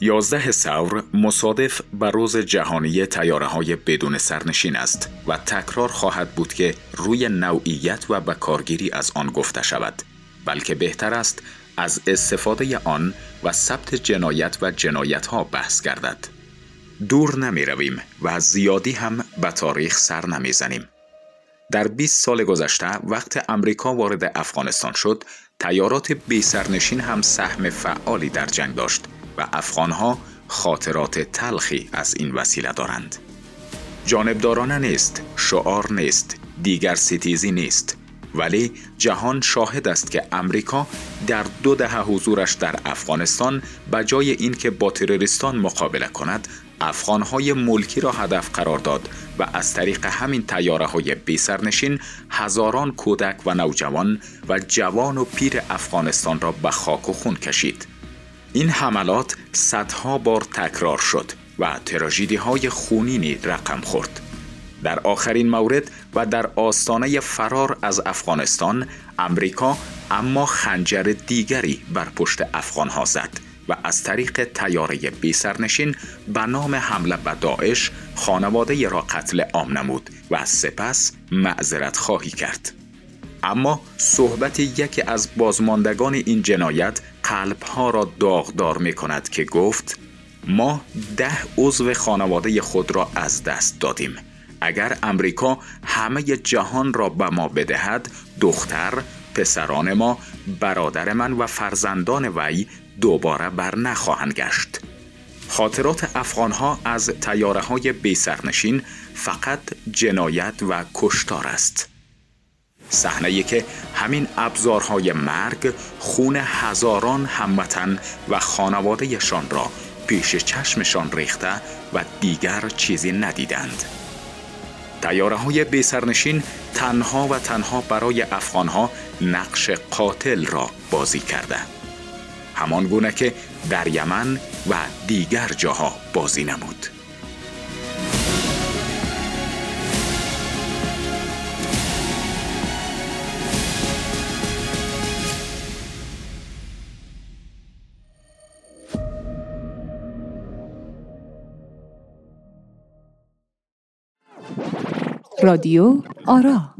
11 سور مصادف بر روز جهانی تیاره های بدون سرنشین است و تکرار خواهد بود که روی نوعیت و بکارگیری از آن گفته شود. بلکه بهتر است از استفاده آن و ثبت جنایت و جنایت ها بحث گردد. دور نمی رویم و زیادی هم به تاریخ سر نمی زنیم. در 20 سال گذشته وقت امریکا وارد افغانستان شد تیارات بی سرنشین هم سهم فعالی در جنگ داشت. و افغانها خاطرات تلخی از این وسیله دارند. جانبدارانه نیست، شعار نیست، دیگر ستیزی نیست، ولی جهان شاهد است که امریکا در دو دهه حضورش در افغانستان به جای اینکه با تروریستان مقابله کند افغانهای ملکی را هدف قرار داد و از طریق همین تیاره های بی سرنشین هزاران کودک و نوجوان و جوان و پیر افغانستان را به خاک و خون کشید. این حملات صدها بار تکرار شد و تراژیدی های خونینی رقم خورد. در آخرین مورد و در آستانه فرار از افغانستان امریکا اما خنجر دیگری بر پشت افغان ها زد و از طریق تیاره بی سرنشین به نام حمله به داعش خانواده را قتل عام نمود و سپس معذرت خواهی کرد. اما صحبت یکی از بازماندگان این جنایت قلبها را داغدار می کند که گفت ما ده عضو خانواده خود را از دست دادیم. اگر امریکا همه جهان را به ما بدهد دختر پسران ما برادر من و فرزندان وی دوباره بر نخواهند گشت. خاطرات افغانها از تیاره های بیسرنشین فقط جنایت و کشتار است. صحنه که همین ابزارهای مرگ خون هزاران هموطن و خانوادهشان را پیش چشمشان ریخته و دیگر چیزی ندیدند. تیاره های بیسرنشین تنها و تنها برای افغانها نقش قاتل را بازی کرده. همان گونه که در یمن و دیگر جاها بازی نمود. رادیو آرا.